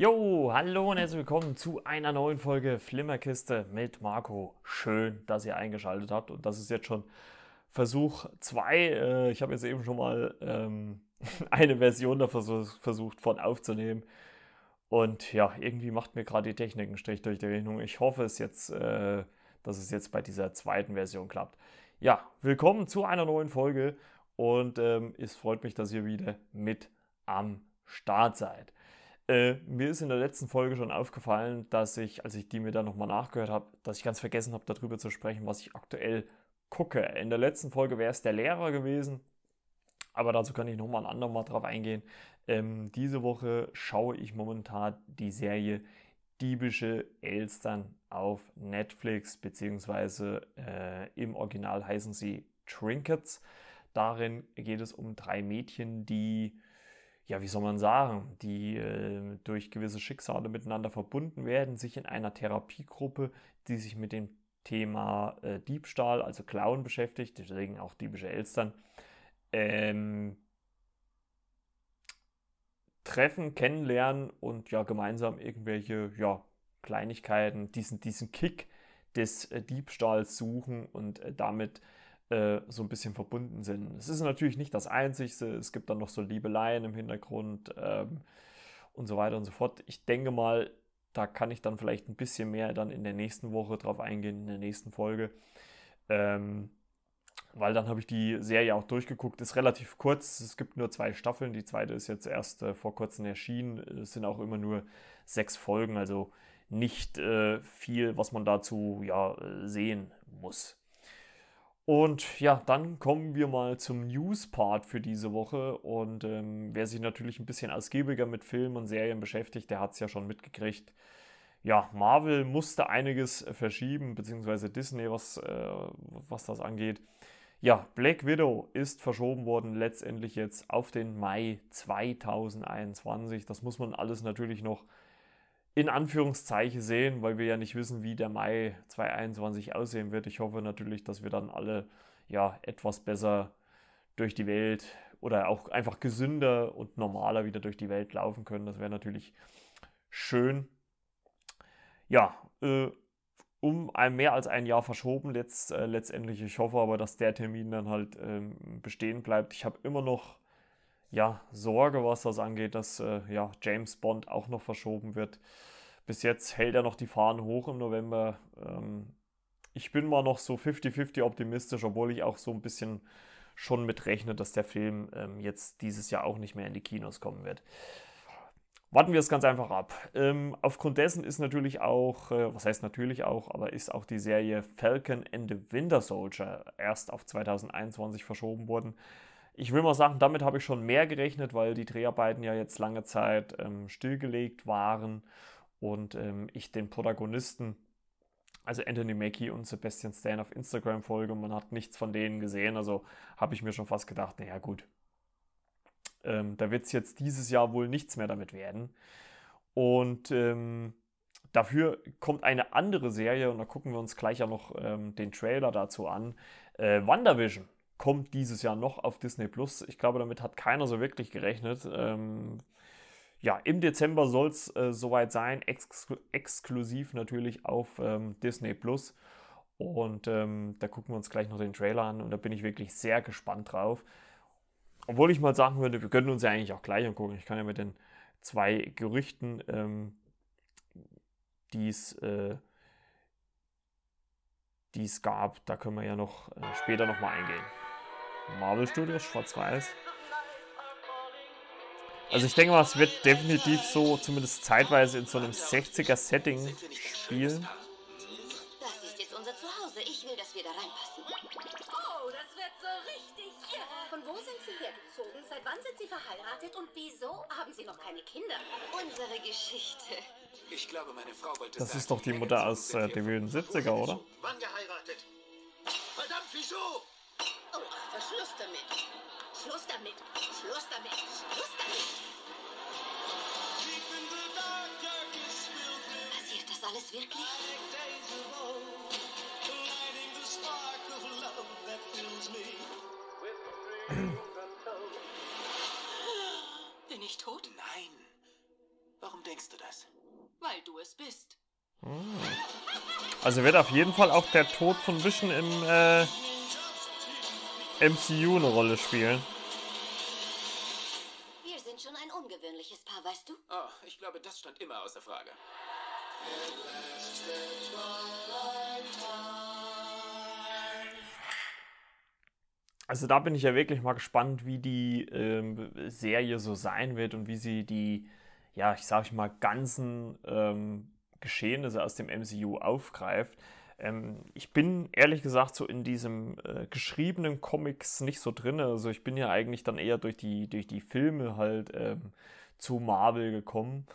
Jo, hallo und herzlich willkommen zu einer neuen Folge Flimmerkiste mit Marco. Schön, dass ihr eingeschaltet habt und das ist jetzt schon Versuch 2. Äh, ich habe jetzt eben schon mal ähm, eine Version da versucht von aufzunehmen und ja, irgendwie macht mir gerade die Technik einen Strich durch die Rechnung. Ich hoffe es jetzt, äh, dass es jetzt bei dieser zweiten Version klappt. Ja, willkommen zu einer neuen Folge und ähm, es freut mich, dass ihr wieder mit am Start seid. Äh, mir ist in der letzten Folge schon aufgefallen, dass ich, als ich die mir dann nochmal nachgehört habe, dass ich ganz vergessen habe, darüber zu sprechen, was ich aktuell gucke. In der letzten Folge wäre es der Lehrer gewesen, aber dazu kann ich nochmal ein andermal drauf eingehen. Ähm, diese Woche schaue ich momentan die Serie Diebische Elstern auf Netflix, beziehungsweise äh, im Original heißen sie Trinkets. Darin geht es um drei Mädchen, die ja, wie soll man sagen, die äh, durch gewisse Schicksale miteinander verbunden werden, sich in einer Therapiegruppe, die sich mit dem Thema äh, Diebstahl, also Klauen beschäftigt, deswegen auch diebische Elstern, ähm, treffen, kennenlernen und ja gemeinsam irgendwelche ja, Kleinigkeiten, diesen, diesen Kick des äh, Diebstahls suchen und äh, damit äh, so ein bisschen verbunden sind. Es ist natürlich nicht das Einzige, es gibt dann noch so Liebeleien im Hintergrund ähm, und so weiter und so fort. Ich denke mal, da kann ich dann vielleicht ein bisschen mehr dann in der nächsten Woche drauf eingehen, in der nächsten Folge. Ähm, weil dann habe ich die Serie auch durchgeguckt. Ist relativ kurz, es gibt nur zwei Staffeln. Die zweite ist jetzt erst äh, vor kurzem erschienen. Es sind auch immer nur sechs Folgen, also nicht äh, viel, was man dazu ja äh, sehen muss. Und ja, dann kommen wir mal zum News-Part für diese Woche. Und ähm, wer sich natürlich ein bisschen ausgiebiger mit Filmen und Serien beschäftigt, der hat es ja schon mitgekriegt. Ja, Marvel musste einiges verschieben, beziehungsweise Disney, was, äh, was das angeht. Ja, Black Widow ist verschoben worden, letztendlich jetzt auf den Mai 2021. Das muss man alles natürlich noch in Anführungszeichen sehen, weil wir ja nicht wissen, wie der Mai 2021 aussehen wird. Ich hoffe natürlich, dass wir dann alle ja etwas besser durch die Welt oder auch einfach gesünder und normaler wieder durch die Welt laufen können. Das wäre natürlich schön. Ja, äh, um ein mehr als ein Jahr verschoben letzt, äh, letztendlich. Ich hoffe aber, dass der Termin dann halt ähm, bestehen bleibt. Ich habe immer noch ja, Sorge, was das angeht, dass äh, ja, James Bond auch noch verschoben wird. Bis jetzt hält er noch die Fahnen hoch im November. Ähm, ich bin mal noch so 50-50 optimistisch, obwohl ich auch so ein bisschen schon mit rechne, dass der Film ähm, jetzt dieses Jahr auch nicht mehr in die Kinos kommen wird. Warten wir es ganz einfach ab. Ähm, aufgrund dessen ist natürlich auch, äh, was heißt natürlich auch, aber ist auch die Serie Falcon and the Winter Soldier erst auf 2021 verschoben worden. Ich will mal sagen, damit habe ich schon mehr gerechnet, weil die Dreharbeiten ja jetzt lange Zeit ähm, stillgelegt waren und ähm, ich den Protagonisten, also Anthony Mackie und Sebastian Stan auf Instagram folge und man hat nichts von denen gesehen. Also habe ich mir schon fast gedacht, naja gut, ähm, da wird es jetzt dieses Jahr wohl nichts mehr damit werden. Und ähm, dafür kommt eine andere Serie und da gucken wir uns gleich ja noch ähm, den Trailer dazu an. Äh, WandaVision kommt dieses Jahr noch auf Disney Plus. Ich glaube, damit hat keiner so wirklich gerechnet. Ähm, ja, im Dezember soll es äh, soweit sein, exklu exklusiv natürlich auf ähm, Disney Plus. Und ähm, da gucken wir uns gleich noch den Trailer an und da bin ich wirklich sehr gespannt drauf. Obwohl ich mal sagen würde, wir können uns ja eigentlich auch gleich angucken. Ich kann ja mit den zwei Gerüchten, ähm, die es äh, gab, da können wir ja noch äh, später nochmal eingehen. Marvel Studios, schwarz-weiß. Also ich denke mal, es wird definitiv so, zumindest zeitweise in so einem 60er-Setting spielen. Das ist jetzt unser Zuhause. Ich will, dass wir da reinpassen. Oh, das wird so richtig. Von wo sind Sie hergezogen? Seit wann sind Sie verheiratet? Und wieso haben Sie noch keine Kinder? Unsere Geschichte. Ich glaube, meine Frau wollte Das ist doch die Mutter aus äh, den wilden 70er, oder? Wann geheiratet? Verdammt, wieso? Oh, Schluss damit. Schluss damit. Schluss damit. Schluss damit. Passiert das alles wirklich? Bin ich tot? Nein. Warum denkst du das? Weil du es bist. Also wird auf jeden Fall auch der Tod von Vision im äh, MCU eine Rolle spielen. Wir sind schon ein ungewöhnliches Paar, weißt du? Oh, ich glaube, das stand immer außer Frage. Also da bin ich ja wirklich mal gespannt, wie die ähm, Serie so sein wird und wie sie die, ja, ich sag mal, ganzen ähm, Geschehnisse aus dem MCU aufgreift. Ähm, ich bin ehrlich gesagt so in diesem äh, geschriebenen Comics nicht so drin. Also ich bin ja eigentlich dann eher durch die, durch die Filme halt ähm, zu Marvel gekommen.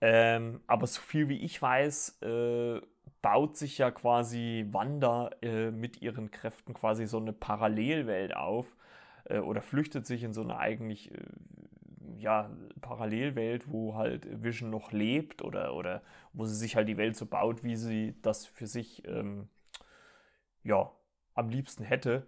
Ähm, aber so viel wie ich weiß, äh, baut sich ja quasi Wanda äh, mit ihren Kräften quasi so eine Parallelwelt auf äh, oder flüchtet sich in so eine eigentlich äh, ja, Parallelwelt, wo halt Vision noch lebt oder, oder wo sie sich halt die Welt so baut, wie sie das für sich ähm, ja, am liebsten hätte.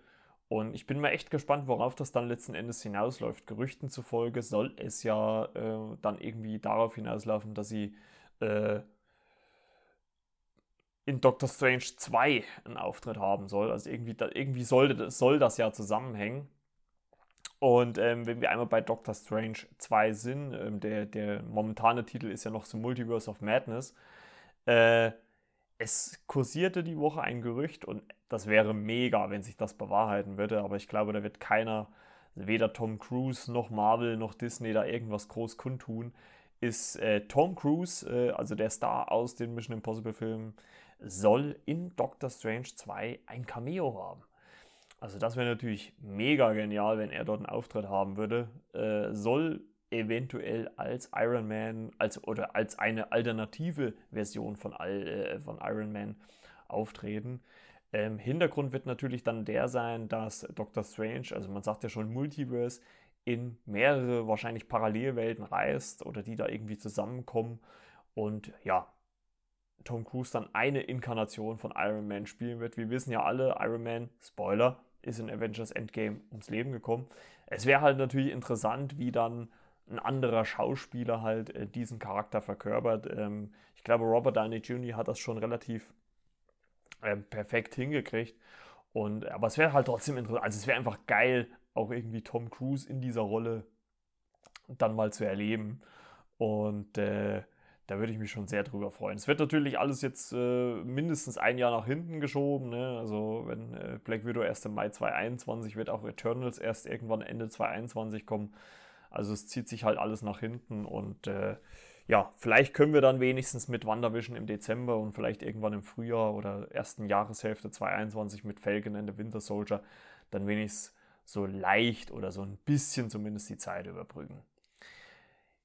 Und ich bin mal echt gespannt, worauf das dann letzten Endes hinausläuft. Gerüchten zufolge soll es ja äh, dann irgendwie darauf hinauslaufen, dass sie äh, in Doctor Strange 2 einen Auftritt haben soll. Also irgendwie, da, irgendwie sollte, soll das ja zusammenhängen. Und ähm, wenn wir einmal bei Doctor Strange 2 sind, ähm, der, der momentane Titel ist ja noch The Multiverse of Madness, äh, es kursierte die Woche ein Gerücht und das wäre mega, wenn sich das bewahrheiten würde, aber ich glaube, da wird keiner, weder Tom Cruise noch Marvel noch Disney da irgendwas groß kundtun, ist äh, Tom Cruise, äh, also der Star aus den Mission Impossible Filmen, soll in Doctor Strange 2 ein Cameo haben. Also das wäre natürlich mega genial, wenn er dort einen Auftritt haben würde. Äh, soll eventuell als Iron Man als, oder als eine alternative Version von, äh, von Iron Man auftreten. Ähm, Hintergrund wird natürlich dann der sein, dass Doctor Strange, also man sagt ja schon Multiverse, in mehrere wahrscheinlich Parallelwelten reist oder die da irgendwie zusammenkommen. Und ja, Tom Cruise dann eine Inkarnation von Iron Man spielen wird. Wir wissen ja alle, Iron Man, Spoiler, ist in Avengers Endgame ums Leben gekommen. Es wäre halt natürlich interessant, wie dann ein anderer Schauspieler halt äh, diesen Charakter verkörpert. Ähm, ich glaube, Robert Downey Jr. hat das schon relativ ähm, perfekt hingekriegt. Und, aber es wäre halt trotzdem interessant. Also es wäre einfach geil, auch irgendwie Tom Cruise in dieser Rolle dann mal zu erleben. Und äh, da würde ich mich schon sehr drüber freuen. Es wird natürlich alles jetzt äh, mindestens ein Jahr nach hinten geschoben. Ne? Also wenn äh, Black Widow erst im Mai 2021 wird auch Eternals erst irgendwann Ende 2021 kommen. Also es zieht sich halt alles nach hinten und äh, ja, vielleicht können wir dann wenigstens mit WandaVision im Dezember und vielleicht irgendwann im Frühjahr oder ersten Jahreshälfte 2021 mit Falcon and the Winter Soldier dann wenigstens so leicht oder so ein bisschen zumindest die Zeit überbrücken.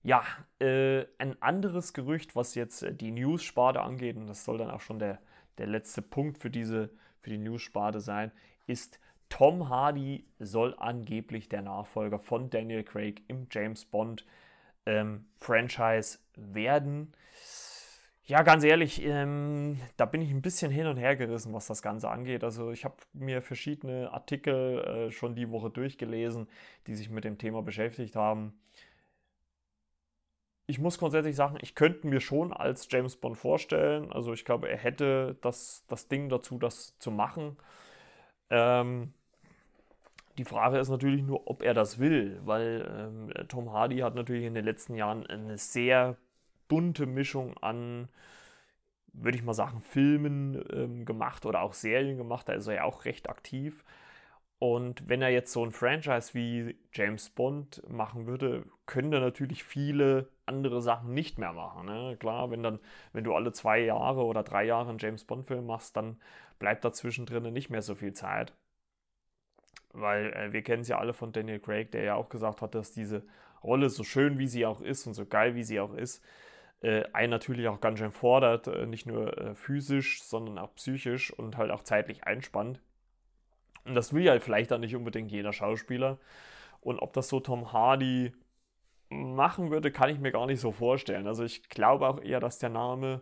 Ja, äh, ein anderes Gerücht, was jetzt äh, die News-Sparte angeht, und das soll dann auch schon der, der letzte Punkt für, diese, für die News-Sparte sein, ist, Tom Hardy soll angeblich der Nachfolger von Daniel Craig im James Bond ähm, Franchise werden. Ja, ganz ehrlich, ähm, da bin ich ein bisschen hin und her gerissen, was das Ganze angeht. Also ich habe mir verschiedene Artikel äh, schon die Woche durchgelesen, die sich mit dem Thema beschäftigt haben ich muss grundsätzlich sagen, ich könnte mir schon als James Bond vorstellen. Also ich glaube, er hätte das, das Ding dazu, das zu machen. Ähm, die Frage ist natürlich nur, ob er das will, weil ähm, Tom Hardy hat natürlich in den letzten Jahren eine sehr bunte Mischung an, würde ich mal sagen, Filmen ähm, gemacht oder auch Serien gemacht. Da ist er ja auch recht aktiv. Und wenn er jetzt so ein Franchise wie James Bond machen würde, könnte er natürlich viele andere Sachen nicht mehr machen. Ne? Klar, wenn dann, wenn du alle zwei Jahre oder drei Jahre einen James Bond-Film machst, dann bleibt da zwischendrin nicht mehr so viel Zeit. Weil äh, wir kennen es ja alle von Daniel Craig, der ja auch gesagt hat, dass diese Rolle, so schön wie sie auch ist und so geil wie sie auch ist, äh, einen natürlich auch ganz schön fordert, äh, nicht nur äh, physisch, sondern auch psychisch und halt auch zeitlich einspannt. Und das will ja vielleicht dann nicht unbedingt jeder Schauspieler. Und ob das so Tom Hardy machen würde, kann ich mir gar nicht so vorstellen. Also ich glaube auch eher, dass der Name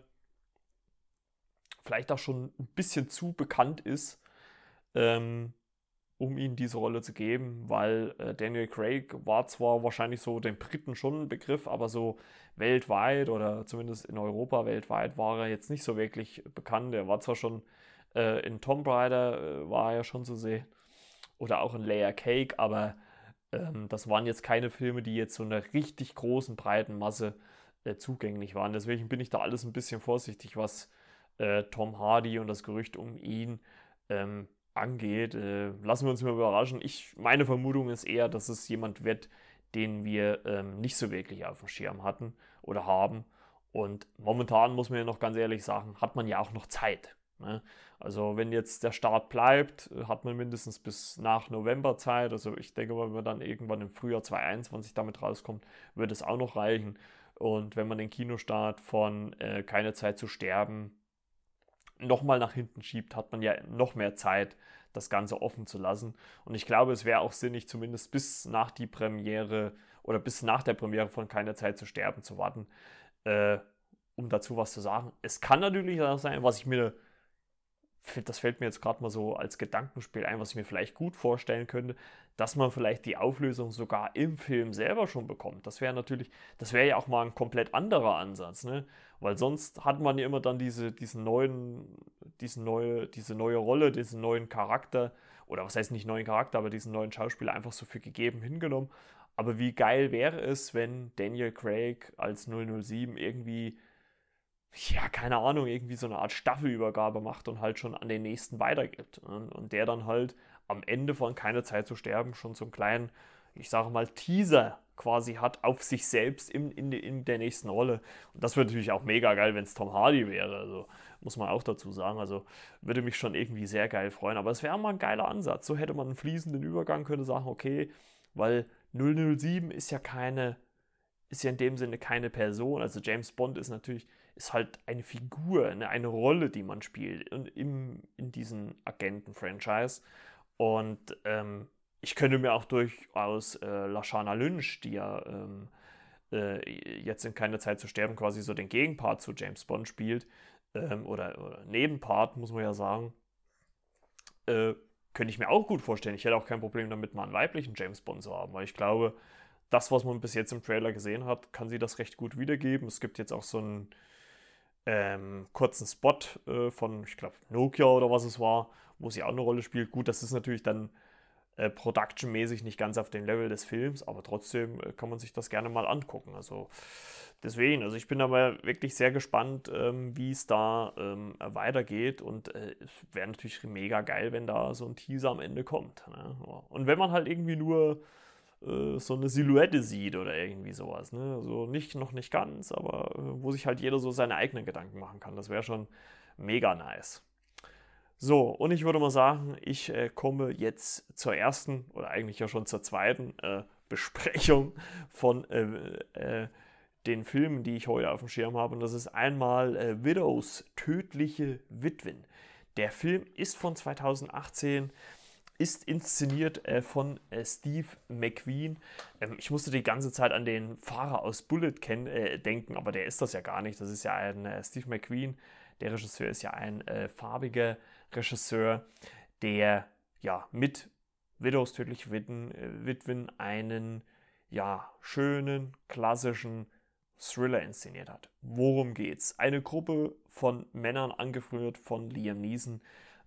vielleicht auch schon ein bisschen zu bekannt ist, ähm, um ihm diese Rolle zu geben, weil äh, Daniel Craig war zwar wahrscheinlich so den Briten schon ein Begriff, aber so weltweit oder zumindest in Europa weltweit war er jetzt nicht so wirklich bekannt. Er war zwar schon äh, in Tomb Raider, äh, war er ja schon zu sehen, oder auch in Layer Cake, aber ähm, das waren jetzt keine Filme, die jetzt so einer richtig großen, breiten Masse äh, zugänglich waren. Deswegen bin ich da alles ein bisschen vorsichtig, was äh, Tom Hardy und das Gerücht um ihn ähm, angeht. Äh, lassen wir uns mal überraschen. Ich, meine Vermutung ist eher, dass es jemand wird, den wir ähm, nicht so wirklich auf dem Schirm hatten oder haben. Und momentan muss man ja noch ganz ehrlich sagen, hat man ja auch noch Zeit. Ne? Also wenn jetzt der Start bleibt, hat man mindestens bis nach November Zeit. Also ich denke, wenn man dann irgendwann im Frühjahr 2021 damit rauskommt, wird es auch noch reichen. Und wenn man den Kinostart von äh, Keine Zeit zu sterben nochmal nach hinten schiebt, hat man ja noch mehr Zeit, das Ganze offen zu lassen. Und ich glaube, es wäre auch sinnig, zumindest bis nach die Premiere oder bis nach der Premiere von Keine Zeit zu sterben zu warten, äh, um dazu was zu sagen. Es kann natürlich auch sein, was ich mir das fällt mir jetzt gerade mal so als Gedankenspiel ein, was ich mir vielleicht gut vorstellen könnte, dass man vielleicht die Auflösung sogar im Film selber schon bekommt. Das wäre natürlich, das wäre ja auch mal ein komplett anderer Ansatz, ne? Weil sonst hat man ja immer dann diese, diesen neuen, diesen neue, diese neue Rolle, diesen neuen Charakter, oder was heißt nicht neuen Charakter, aber diesen neuen Schauspieler einfach so für gegeben hingenommen. Aber wie geil wäre es, wenn Daniel Craig als 007 irgendwie ja, keine Ahnung, irgendwie so eine Art Staffelübergabe macht und halt schon an den nächsten weitergibt. Und der dann halt am Ende von Keine Zeit zu sterben schon so einen kleinen, ich sage mal, Teaser quasi hat auf sich selbst in, in, in der nächsten Rolle. Und das würde natürlich auch mega geil, wenn es Tom Hardy wäre. Also muss man auch dazu sagen. Also würde mich schon irgendwie sehr geil freuen. Aber es wäre mal ein geiler Ansatz. So hätte man einen fließenden Übergang, könnte sagen, okay, weil 007 ist ja keine, ist ja in dem Sinne keine Person. Also James Bond ist natürlich ist halt eine Figur, eine, eine Rolle, die man spielt in, in, diesem Agenten-Franchise. Und ähm, ich könnte mir auch durchaus äh, Lashana Lynch, die ja ähm, äh, jetzt in keiner Zeit zu sterben quasi so den Gegenpart zu James Bond spielt, ähm, oder, oder, Nebenpart, muss man ja sagen, äh, könnte ich mir auch gut vorstellen. Ich hätte auch kein Problem damit, mal einen weiblichen James Bond zu haben, weil ich glaube, das, was man bis jetzt im Trailer gesehen hat, kann sie das recht gut wiedergeben. Es gibt jetzt auch so ein ähm, kurzen Spot äh, von, ich glaube, Nokia oder was es war, wo sie auch eine Rolle spielt. Gut, das ist natürlich dann äh, productionmäßig nicht ganz auf dem Level des Films, aber trotzdem äh, kann man sich das gerne mal angucken. Also deswegen, also ich bin aber wirklich sehr gespannt, ähm, wie es da ähm, weitergeht und äh, es wäre natürlich mega geil, wenn da so ein Teaser am Ende kommt. Ne? Und wenn man halt irgendwie nur äh, so eine Silhouette sieht oder irgendwie sowas. Ne? Also nicht, noch nicht ganz, aber äh, wo sich halt jeder so seine eigenen Gedanken machen kann. Das wäre schon mega nice. So, und ich würde mal sagen, ich äh, komme jetzt zur ersten oder eigentlich ja schon zur zweiten äh, Besprechung von äh, äh, den Filmen, die ich heute auf dem Schirm habe. Und das ist einmal Widows, tödliche Witwen. Der Film ist von 2018 ist inszeniert äh, von äh, Steve McQueen. Ähm, ich musste die ganze Zeit an den Fahrer aus Bullet äh, denken, aber der ist das ja gar nicht. Das ist ja ein äh, Steve McQueen. Der Regisseur ist ja ein äh, farbiger Regisseur, der ja mit Widows tödliche Witwen, äh, Witwen einen ja schönen klassischen Thriller inszeniert hat. Worum geht's? Eine Gruppe von Männern, angeführt von Liam Neeson,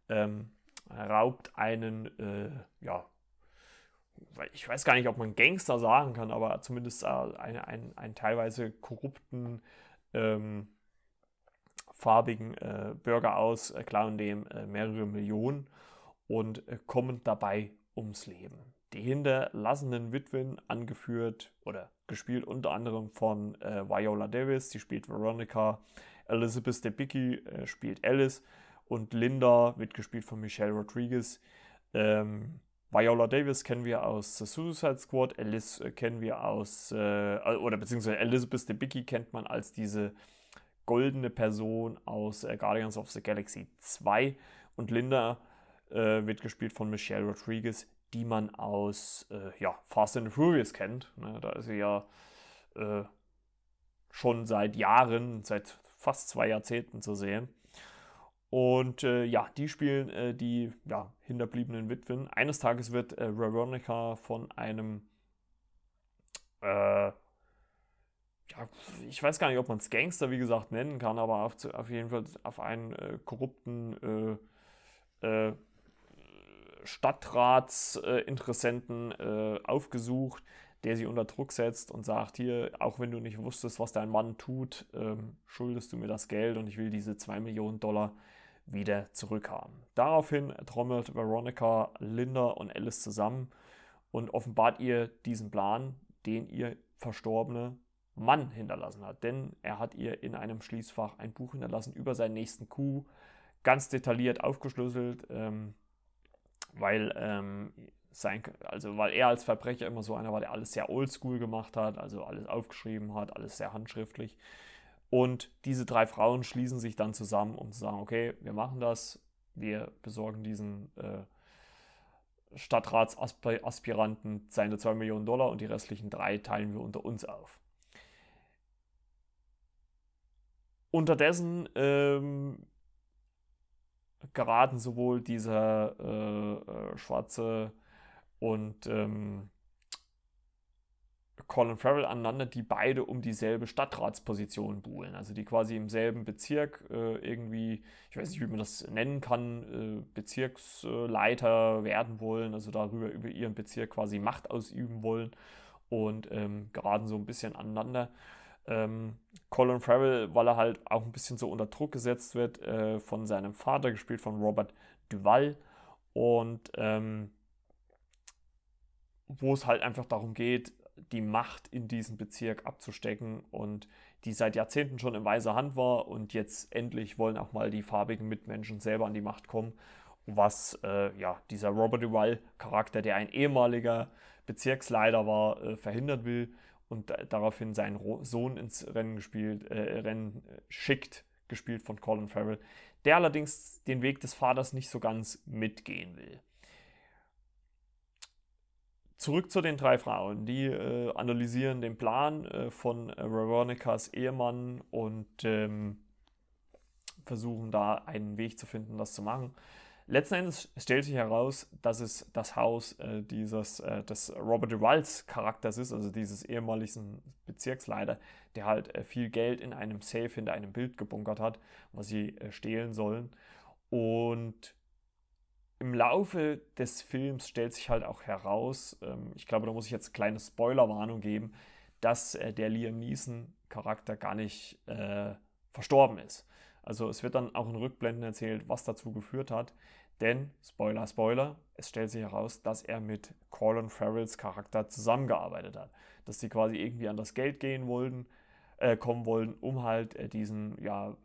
ähm, raubt einen, äh, ja, ich weiß gar nicht, ob man Gangster sagen kann, aber zumindest äh, einen, einen, einen teilweise korrupten, ähm, farbigen äh, Bürger aus, äh, klauen dem äh, mehrere Millionen und äh, kommen dabei ums Leben. Die hinterlassenen Witwen, angeführt oder gespielt unter anderem von äh, Viola Davis, die spielt Veronica, Elizabeth Debicki spielt Alice und Linda wird gespielt von Michelle Rodriguez. Ähm, Viola Davis kennen wir aus The Suicide Squad, Alice äh, kennen wir aus, äh, oder beziehungsweise Elizabeth Debicki kennt man als diese goldene Person aus äh, Guardians of the Galaxy 2 und Linda äh, wird gespielt von Michelle Rodriguez, die man aus äh, ja, Fast and Furious kennt. Ne? Da ist sie ja äh, schon seit Jahren, seit fast zwei Jahrzehnten zu sehen. Und äh, ja, die spielen äh, die ja, hinterbliebenen Witwen. Eines Tages wird äh, Veronica von einem, äh, ja, ich weiß gar nicht, ob man es Gangster, wie gesagt, nennen kann, aber auf, auf jeden Fall auf einen äh, korrupten äh, Stadtratsinteressenten aufgesucht, der sie unter Druck setzt und sagt, hier, auch wenn du nicht wusstest, was dein Mann tut, ähm, schuldest du mir das Geld und ich will diese 2 Millionen Dollar wieder zurückhaben. Daraufhin trommelt Veronica Linda und Alice zusammen und offenbart ihr diesen Plan, den ihr verstorbene Mann hinterlassen hat. Denn er hat ihr in einem Schließfach ein Buch hinterlassen über seinen nächsten Coup, ganz detailliert aufgeschlüsselt, ähm, weil, ähm, sein, also weil er als Verbrecher immer so einer war, der alles sehr oldschool gemacht hat, also alles aufgeschrieben hat, alles sehr handschriftlich. Und diese drei Frauen schließen sich dann zusammen, um zu sagen, okay, wir machen das, wir besorgen diesen äh, Stadtratsaspiranten seine 2 Millionen Dollar und die restlichen drei teilen wir unter uns auf. Unterdessen ähm, geraten sowohl dieser äh, äh, schwarze und ähm, Colin Farrell aneinander, die beide um dieselbe Stadtratsposition buhlen. Also die quasi im selben Bezirk äh, irgendwie, ich weiß nicht, wie man das nennen kann, äh, Bezirksleiter werden wollen, also darüber über ihren Bezirk quasi Macht ausüben wollen und ähm, geraten so ein bisschen aneinander. Ähm, Colin Farrell, weil er halt auch ein bisschen so unter Druck gesetzt wird äh, von seinem Vater, gespielt von Robert Duval und ähm, wo es halt einfach darum geht, die Macht in diesem Bezirk abzustecken und die seit Jahrzehnten schon in weiser Hand war und jetzt endlich wollen auch mal die farbigen Mitmenschen selber an die Macht kommen, was äh, ja dieser Robert Duvall Charakter, der ein ehemaliger Bezirksleiter war, äh, verhindern will und daraufhin seinen Sohn ins Rennen gespielt, äh, Rennen äh, schickt, gespielt von Colin Farrell, der allerdings den Weg des Vaters nicht so ganz mitgehen will. Zurück zu den drei Frauen. Die äh, analysieren den Plan äh, von äh, Veronicas Ehemann und ähm, versuchen da einen Weg zu finden, das zu machen. Letzten Endes stellt sich heraus, dass es das Haus äh, dieses, äh, des Robert Duvalls Charakters ist, also dieses ehemaligen Bezirksleiter, der halt äh, viel Geld in einem Safe hinter einem Bild gebunkert hat, was sie stehlen sollen. Und im Laufe des Films stellt sich halt auch heraus, ähm, ich glaube, da muss ich jetzt eine kleine Spoilerwarnung geben, dass äh, der Liam Neeson-Charakter gar nicht äh, verstorben ist. Also es wird dann auch in Rückblenden erzählt, was dazu geführt hat. Denn, Spoiler, Spoiler, es stellt sich heraus, dass er mit Colin Farrells Charakter zusammengearbeitet hat. Dass sie quasi irgendwie an das Geld gehen wollten, äh, kommen wollten, um halt äh, diesen, ja,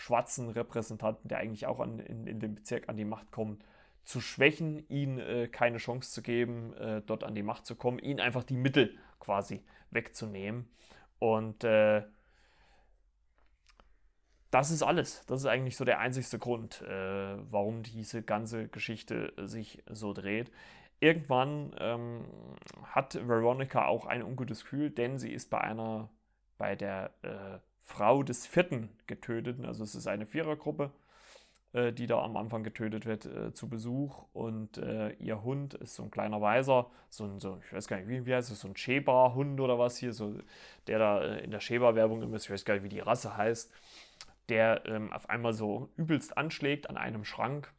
schwarzen Repräsentanten, der eigentlich auch an, in, in den Bezirk an die Macht kommt, zu schwächen, ihnen äh, keine Chance zu geben, äh, dort an die Macht zu kommen, ihnen einfach die Mittel quasi wegzunehmen. Und äh, das ist alles. Das ist eigentlich so der einzigste Grund, äh, warum diese ganze Geschichte sich so dreht. Irgendwann ähm, hat Veronica auch ein ungutes Gefühl, denn sie ist bei einer, bei der äh, Frau des Vierten getötet. Also es ist eine Vierergruppe, äh, die da am Anfang getötet wird, äh, zu Besuch. Und äh, ihr Hund ist so ein kleiner Weiser, so ein, so, ich weiß gar nicht, wie, wie heißt es, so ein Sheba-Hund oder was hier, so, der da äh, in der Sheba-Werbung immer ist, ich weiß gar nicht, wie die Rasse heißt, der ähm, auf einmal so übelst anschlägt an einem Schrank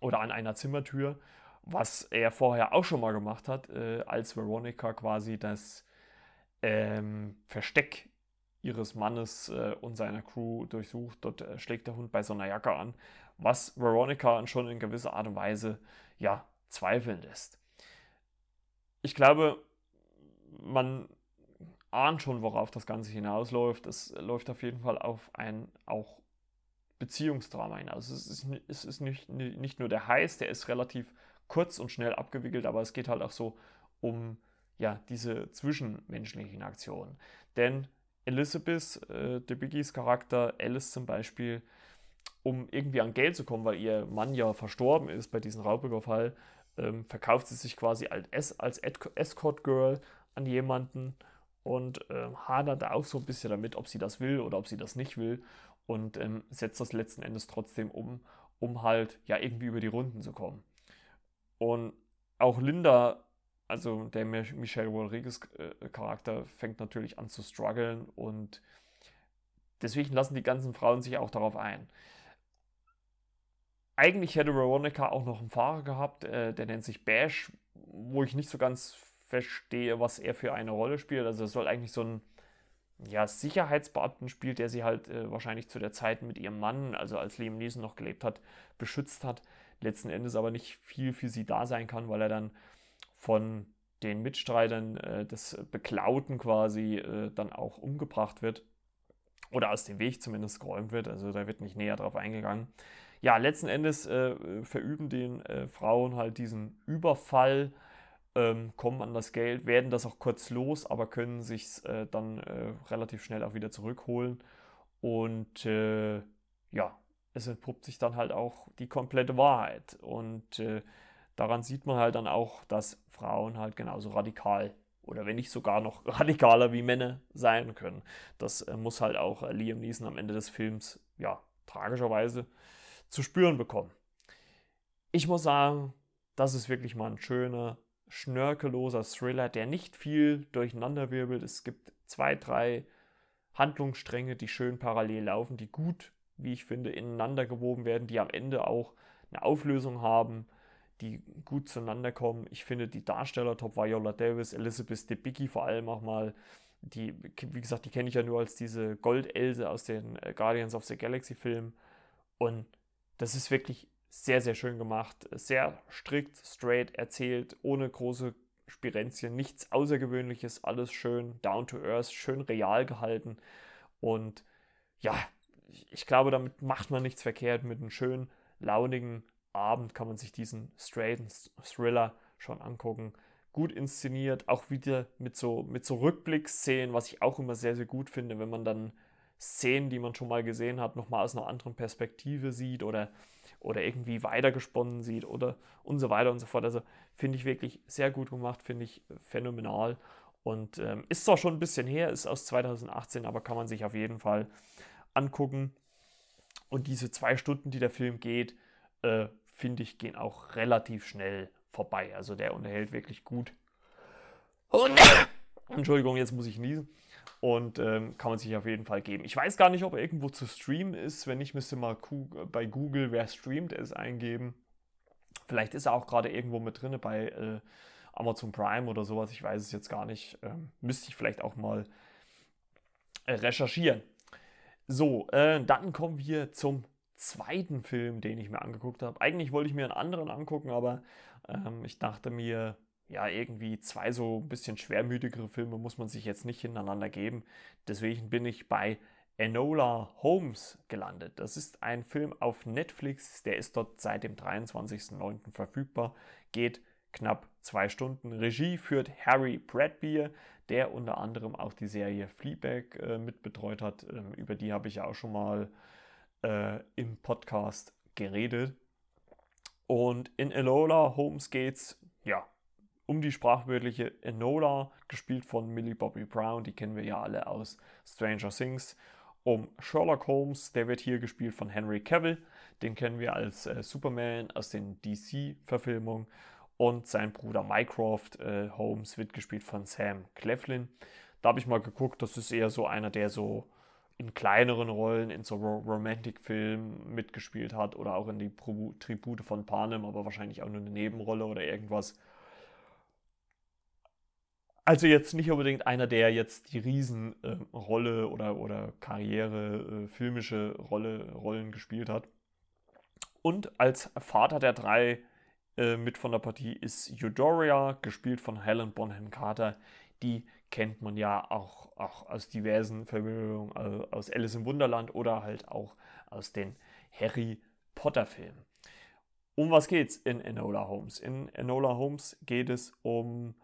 oder an einer Zimmertür, was er vorher auch schon mal gemacht hat, äh, als Veronica quasi das ähm, Versteck ihres Mannes äh, und seiner Crew durchsucht. Dort äh, schlägt der Hund bei so einer Jacke an, was Veronica schon in gewisser Art und Weise ja zweifeln lässt. Ich glaube, man ahnt schon, worauf das Ganze hinausläuft. Es läuft auf jeden Fall auf ein auch Beziehungsdrama hinaus. Es ist, es ist nicht, nicht nur der Heiß, der ist relativ kurz und schnell abgewickelt, aber es geht halt auch so um ja, diese zwischenmenschlichen Aktionen. Denn Elizabeth, äh, der Biggies Charakter, Alice zum Beispiel, um irgendwie an Geld zu kommen, weil ihr Mann ja verstorben ist bei diesem Raubüberfall, ähm, verkauft sie sich quasi als, als Escort Girl an jemanden und äh, hadert auch so ein bisschen damit, ob sie das will oder ob sie das nicht will. und ähm, setzt das letzten Endes trotzdem um, um halt ja irgendwie über die Runden zu kommen. Und auch Linda, also der Michelle Rodriguez äh, fängt natürlich an zu strugglen und deswegen lassen die ganzen Frauen sich auch darauf ein. Eigentlich hätte Veronica auch noch einen Fahrer gehabt, äh, der nennt sich Bash, wo ich nicht so ganz verstehe, was er für eine Rolle spielt. Also es soll eigentlich so ein ja, Sicherheitsbeamten spielt, der sie halt äh, wahrscheinlich zu der Zeit mit ihrem Mann, also als Liam Neeson noch gelebt hat, beschützt hat. Letzten Endes aber nicht viel für sie da sein kann, weil er dann von den Mitstreitern äh, des Beklauten quasi äh, dann auch umgebracht wird. Oder aus dem Weg zumindest geräumt wird. Also da wird nicht näher drauf eingegangen. Ja, letzten Endes äh, verüben den äh, Frauen halt diesen Überfall ähm, kommen an das Geld, werden das auch kurz los, aber können sich äh, dann äh, relativ schnell auch wieder zurückholen. Und ja, es entpuppt sich dann halt auch die komplette Wahrheit. Und daran sieht man halt dann auch, dass Frauen halt genauso radikal oder wenn nicht sogar noch radikaler wie Männer sein können. Das äh, muss halt auch äh, Liam Neeson am Ende des Films, ja, tragischerweise zu spüren bekommen. Ich muss sagen, das ist wirklich mal ein schöner, schnörkelloser Thriller, der nicht viel durcheinanderwirbelt. Es gibt zwei, drei Handlungsstränge, die schön parallel laufen, die gut, wie ich finde, ineinander gewoben werden, die am Ende auch eine Auflösung haben, die gut zueinander kommen. Ich finde die Darsteller top, Viola Davis, Elizabeth Debicki vor allem auch mal, die, wie gesagt, die kenne ich ja nur als diese Goldelse aus den äh, Guardians of the Galaxy Filmen. Und das ist wirklich sehr, sehr schön gemacht, sehr strikt, straight erzählt, ohne große Spirenzien, nichts Außergewöhnliches, alles schön down to earth, schön real gehalten. Und ja, ich glaube, damit macht man nichts verkehrt. Mit einem schönen, launigen Abend kann man sich diesen straighten Thriller schon angucken. Gut inszeniert, auch wieder mit so, mit so Rückblickszenen, was ich auch immer sehr, sehr gut finde, wenn man dann Szenen, die man schon mal gesehen hat, nochmal aus einer anderen Perspektive sieht oder oder irgendwie weitergesponnen sieht oder und so weiter und so fort. Also finde ich wirklich sehr gut gemacht, finde ich phänomenal. Und ähm, ist zwar schon ein bisschen her, ist aus 2018, aber kann man sich auf jeden Fall angucken. Und diese zwei Stunden, die der Film geht, äh, finde ich, gehen auch relativ schnell vorbei. Also der unterhält wirklich gut. Und, Entschuldigung, jetzt muss ich niesen und ähm, kann man sich auf jeden Fall geben. Ich weiß gar nicht, ob er irgendwo zu streamen ist. Wenn nicht, müsste mal bei Google, wer streamt es, eingeben. Vielleicht ist er auch gerade irgendwo mit drin bei äh, Amazon Prime oder sowas. Ich weiß es jetzt gar nicht. Ähm, müsste ich vielleicht auch mal äh, recherchieren. So, äh, dann kommen wir zum zweiten Film, den ich mir angeguckt habe. Eigentlich wollte ich mir einen anderen angucken, aber ähm, ich dachte mir, ja, irgendwie zwei so ein bisschen schwermütigere Filme muss man sich jetzt nicht hintereinander geben. Deswegen bin ich bei Enola Holmes gelandet. Das ist ein Film auf Netflix, der ist dort seit dem 23.09. verfügbar, geht knapp zwei Stunden. Regie führt Harry Bradbeer, der unter anderem auch die Serie Fleabag äh, mitbetreut hat. Ähm, über die habe ich ja auch schon mal äh, im Podcast geredet. Und in Enola Holmes geht's ja um die sprachwörtliche Enola, gespielt von Millie Bobby Brown, die kennen wir ja alle aus Stranger Things. Um Sherlock Holmes, der wird hier gespielt von Henry Cavill, den kennen wir als äh, Superman aus den DC-Verfilmungen. Und sein Bruder Mycroft äh, Holmes wird gespielt von Sam Cleflin. Da habe ich mal geguckt, das ist eher so einer, der so in kleineren Rollen in so Romantic-Filmen mitgespielt hat oder auch in die Tribute von Panem, aber wahrscheinlich auch nur eine Nebenrolle oder irgendwas. Also jetzt nicht unbedingt einer, der jetzt die Riesenrolle äh, oder, oder Karriere, äh, filmische Rolle, Rollen gespielt hat. Und als Vater der drei äh, mit von der Partie ist Eudora, gespielt von Helen Bonham Carter. Die kennt man ja auch, auch aus diversen Verfilmungen, also aus Alice im Wunderland oder halt auch aus den Harry Potter Filmen. Um was geht's in Enola Holmes? In Enola Holmes geht es um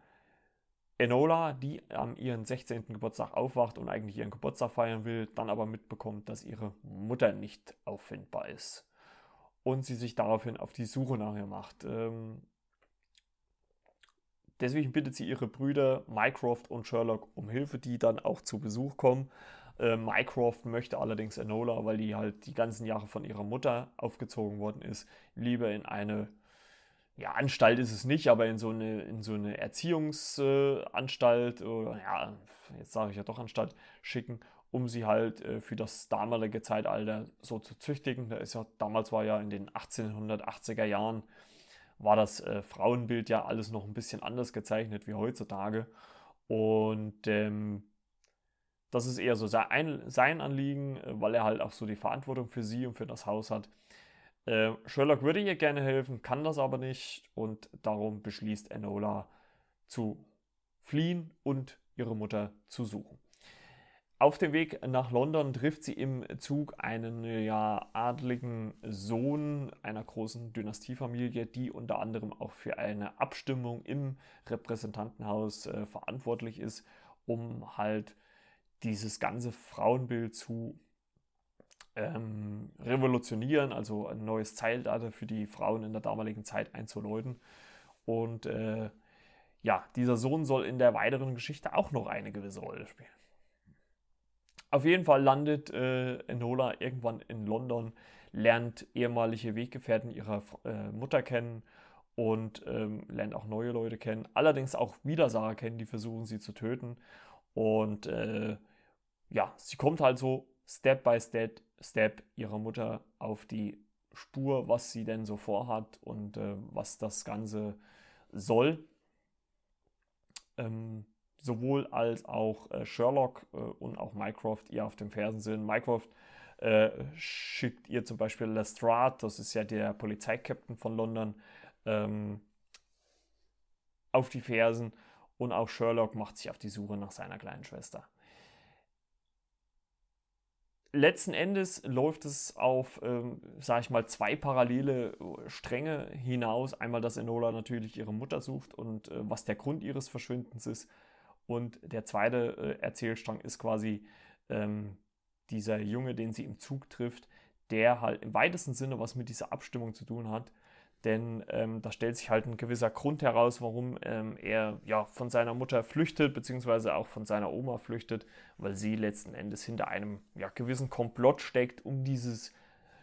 Enola, die am ihren 16. Geburtstag aufwacht und eigentlich ihren Geburtstag feiern will, dann aber mitbekommt, dass ihre Mutter nicht auffindbar ist. Und sie sich daraufhin auf die Suche nach ihr macht. Ähm, deswegen bittet sie ihre Brüder Mycroft und Sherlock um Hilfe, die dann auch zu Besuch kommen. Äh, Mycroft möchte allerdings Enola, weil die halt die ganzen Jahre von ihrer Mutter aufgezogen worden ist, lieber in eine ja, Anstalt ist es nicht, aber in so eine, in so eine Erziehungsanstalt äh, oder ja, jetzt sage ich ja doch Anstalt schicken, um sie halt äh, für das damalige Zeitalter so zu züchtigen. Da ist ja, damals war ja in den 1880er Jahren war das äh, Frauenbild ja alles noch ein bisschen anders gezeichnet wie heutzutage. Und ähm, das ist eher so sein, sein Anliegen, äh, weil er halt auch so die Verantwortung für sie und für das Haus hat. Äh, Sherlock würde ihr gerne helfen, kann das aber nicht und darum beschließt Enola zu fliehen und ihre Mutter zu suchen. Auf dem Weg nach London trifft sie im Zug einen ja, adligen Sohn einer großen Dynastiefamilie, die unter anderem auch für eine Abstimmung im Repräsentantenhaus äh, verantwortlich ist, um halt dieses ganze Frauenbild zu ähm, revolutionieren, also ein neues Zeitalter für die Frauen in der damaligen Zeit einzuläuten. Und äh, ja, dieser Sohn soll in der weiteren Geschichte auch noch eine gewisse Rolle spielen. Auf jeden Fall landet äh, Enola irgendwann in London, lernt ehemalige Weggefährten ihrer äh, Mutter kennen und ähm, lernt auch neue Leute kennen. Allerdings auch Widersacher kennen, die versuchen sie zu töten. Und äh, ja, sie kommt halt so Step by Step, Step ihrer Mutter auf die Spur, was sie denn so vorhat und äh, was das Ganze soll. Ähm, sowohl als auch äh, Sherlock äh, und auch Mycroft ihr auf dem Fersen sind. Mycroft äh, schickt ihr zum Beispiel Lestrade, das ist ja der Polizeikapitän von London, ähm, auf die Fersen und auch Sherlock macht sich auf die Suche nach seiner kleinen Schwester. Letzten Endes läuft es auf, ähm, sage ich mal, zwei parallele Stränge hinaus. Einmal, dass Enola natürlich ihre Mutter sucht und äh, was der Grund ihres Verschwindens ist. Und der zweite äh, Erzählstrang ist quasi ähm, dieser Junge, den sie im Zug trifft, der halt im weitesten Sinne was mit dieser Abstimmung zu tun hat. Denn ähm, da stellt sich halt ein gewisser Grund heraus, warum ähm, er ja von seiner Mutter flüchtet, beziehungsweise auch von seiner Oma flüchtet, weil sie letzten Endes hinter einem ja, gewissen Komplott steckt, um dieses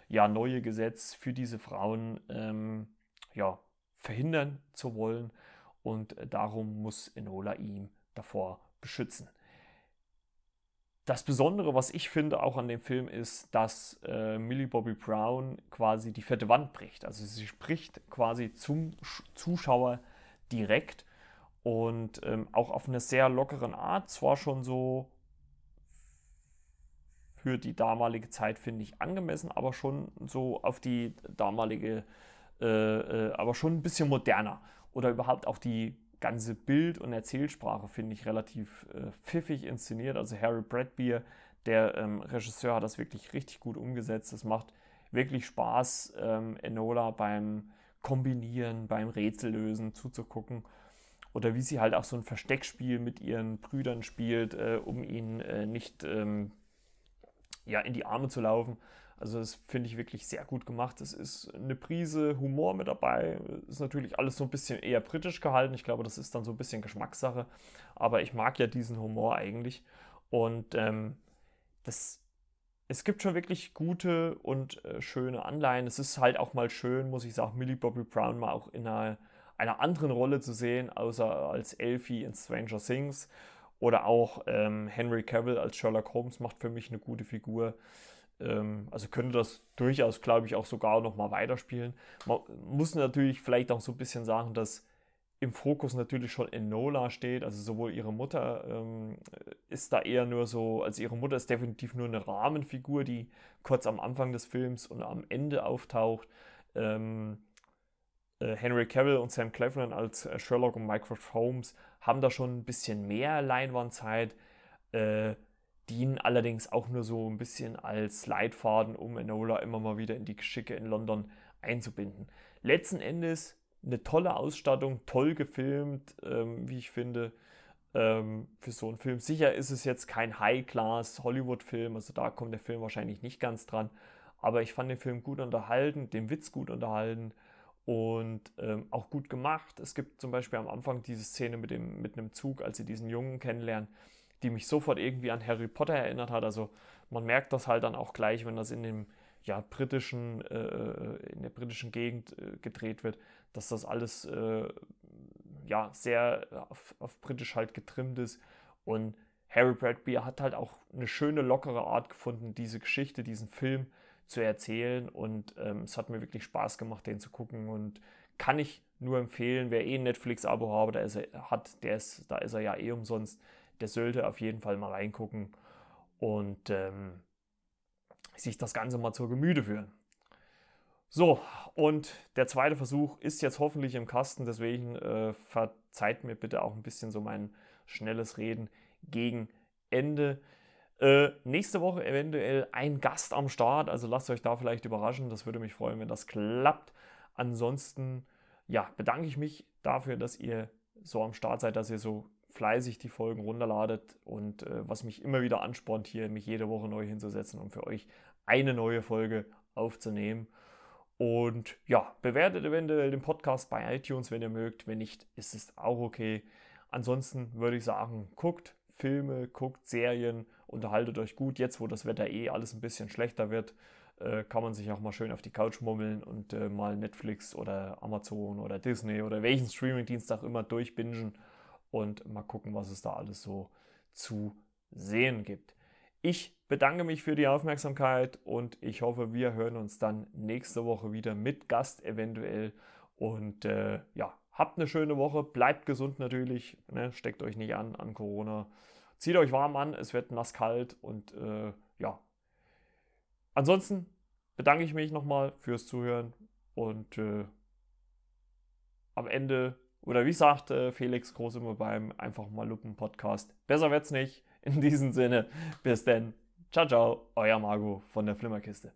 ja, neue Gesetz für diese Frauen ähm, ja, verhindern zu wollen. Und äh, darum muss Enola ihm davor beschützen. Das Besondere, was ich finde auch an dem Film, ist, dass äh, Millie Bobby Brown quasi die vierte Wand bricht. Also sie spricht quasi zum Zuschauer direkt und ähm, auch auf eine sehr lockeren Art. Zwar schon so für die damalige Zeit, finde ich, angemessen, aber schon so auf die damalige, äh, äh, aber schon ein bisschen moderner. Oder überhaupt auch die ganze Bild- und Erzählsprache finde ich relativ äh, pfiffig inszeniert. Also Harry Bradbeer, der ähm, Regisseur, hat das wirklich richtig gut umgesetzt. Es macht wirklich Spaß, ähm, Enola beim Kombinieren, beim Rätsellösen zuzugucken. Oder wie sie halt auch so ein Versteckspiel mit ihren Brüdern spielt, äh, um ihnen äh, nicht ähm, ja, in die Arme zu laufen. Also das finde ich wirklich sehr gut gemacht. Es ist eine Prise Humor mit dabei. Ist natürlich alles so ein bisschen eher britisch gehalten. Ich glaube, das ist dann so ein bisschen Geschmackssache. Aber ich mag ja diesen Humor eigentlich. Und ähm, das, es gibt schon wirklich gute und äh, schöne Anleihen. Es ist halt auch mal schön, muss ich sagen, Millie Bobby Brown mal auch in einer, einer anderen Rolle zu sehen, außer als Elfie in Stranger Things. Oder auch ähm, Henry Cavill als Sherlock Holmes macht für mich eine gute Figur. Ähm, also könnte das durchaus, glaube ich, auch sogar noch mal weiterspielen. Man muss natürlich vielleicht auch so ein bisschen sagen, dass im Fokus natürlich schon Enola steht, also sowohl ihre Mutter ähm, ist da eher nur so, also ihre Mutter ist definitiv nur eine Rahmenfigur, die kurz am Anfang des Films und am Ende auftaucht. Ähm, äh, Henry Cavill und Sam Cleveland als äh, Sherlock und Mycroft Holmes haben da schon ein bisschen mehr Leinwandzeit. Äh, dienen allerdings auch nur so ein bisschen als Leitfaden, um Enola immer mal wieder in die Geschicke in London einzubinden. Letzten Endes eine tolle Ausstattung, toll gefilmt, ähm, wie ich finde, ähm, für so einen Film. Sicher ist es jetzt kein High-Class Hollywood-Film, also da kommt der Film wahrscheinlich nicht ganz dran, aber ich fand den Film gut unterhalten, den Witz gut unterhalten und ähm, auch gut gemacht. Es gibt zum Beispiel am Anfang diese Szene mit, dem, mit einem Zug, als sie diesen Jungen kennenlernen die mich sofort irgendwie an Harry Potter erinnert hat. Also man merkt das halt dann auch gleich, wenn das in dem ja, britischen, äh, äh, in der britischen Gegend äh, gedreht wird, dass das alles äh, ja, sehr auf, auf, britisch halt getrimmt ist. Und Harry Bradbeer hat halt auch eine schöne, lockere Art gefunden, diese Geschichte, diesen Film zu erzählen. Und ähm, es hat mir wirklich Spaß gemacht, den zu gucken. Und kann ich nur empfehlen, wer eh ein Netflix-Abo hat, der ist, da ist er ja eh umsonst, der sollte auf jeden Fall mal reingucken. Und ähm, sich das Ganze mal zur Gemüte führen. So, und der zweite Versuch ist jetzt hoffentlich im Kasten, deswegen äh, verzeiht mir bitte auch ein bisschen so mein schnelles Reden gegen Ende. Äh, nächste Woche eventuell ein Gast am Start, also lasst euch da vielleicht überraschen, das würde mich freuen, wenn das klappt. Ansonsten, ja, bedanke ich mich dafür, dass ihr so am Start seid, dass ihr so fleißig die Folgen runterladet und äh, was mich immer wieder anspornt, hier mich jede Woche neu hinzusetzen und für euch eine neue Folge aufzunehmen. Und ja, bewertet eventuell den Podcast bei iTunes, wenn ihr mögt. Wenn nicht, ist es auch okay. Ansonsten würde ich sagen, guckt Filme, guckt Serien, unterhaltet euch gut. Jetzt, wo das Wetter eh alles ein bisschen schlechter wird, äh, kann man sich auch mal schön auf die Couch mummeln und äh, mal Netflix oder Amazon oder Disney oder welchen Streamingdienst auch immer durchbingen und mal gucken, was es da alles so zu sehen gibt. Ich bedanke mich für die Aufmerksamkeit und ich hoffe, wir hören uns dann nächste Woche wieder mit Gast eventuell. Und äh, ja, habt eine schöne Woche, bleibt gesund natürlich, ne? steckt euch nicht an an Corona. Zieht euch warm an, es wird nass kalt und äh, ja. Ansonsten bedanke ich mich nochmal fürs Zuhören und äh, am Ende oder wie sagt äh, Felix Groß immer beim Einfach mal Lupen Podcast, besser wird's nicht. In diesem Sinne, bis denn. Ciao, ciao, euer Margot von der Flimmerkiste.